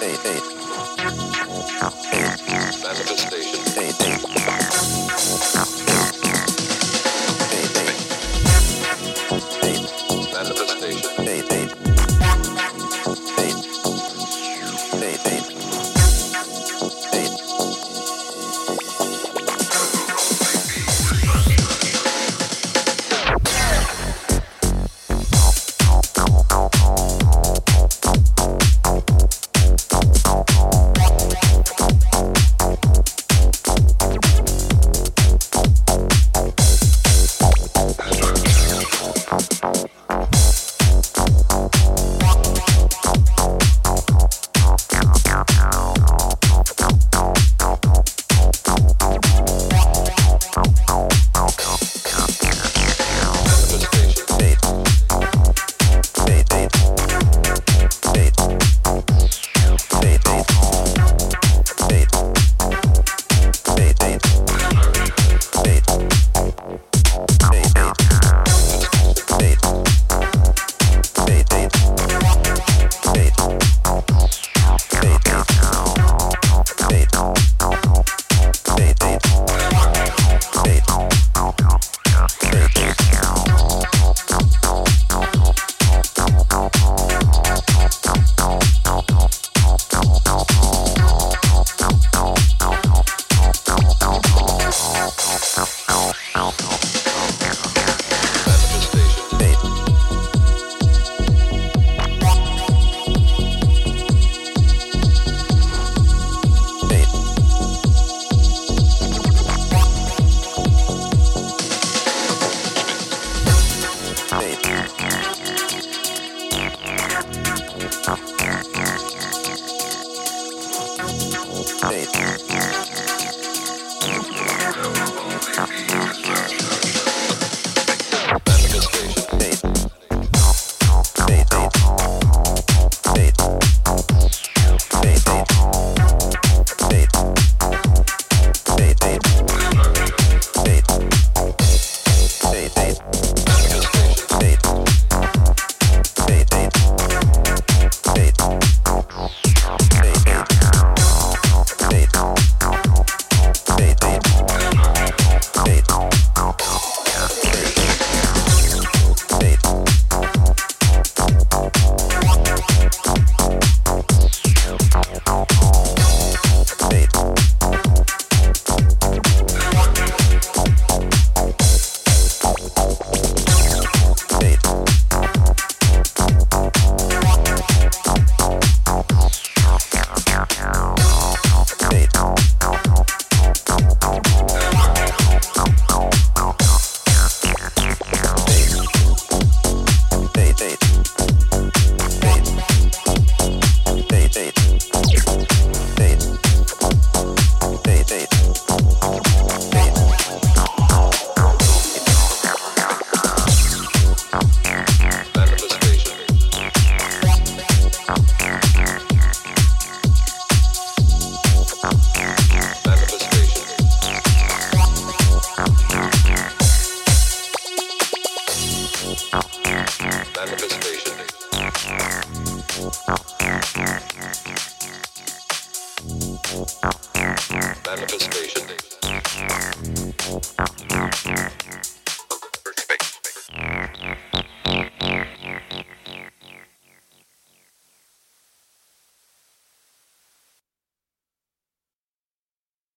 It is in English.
Hey, hey. Hey.